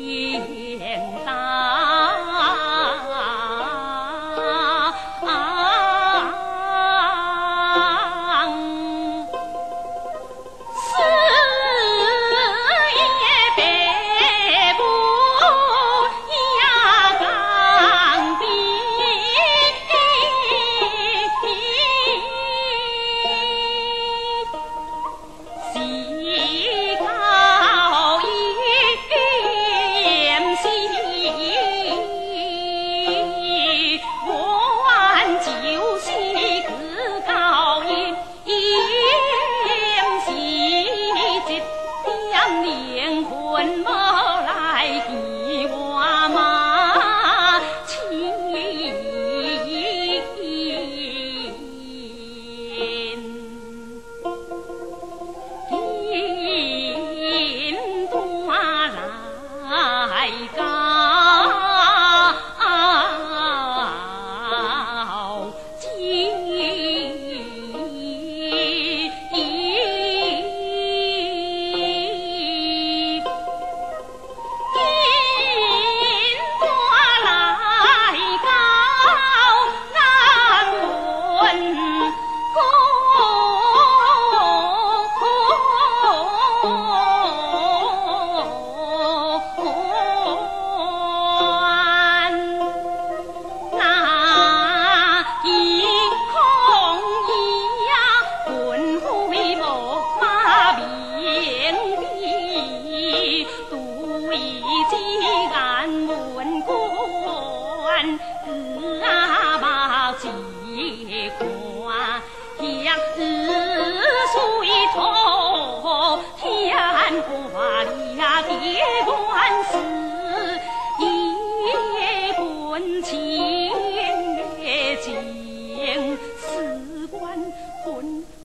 天大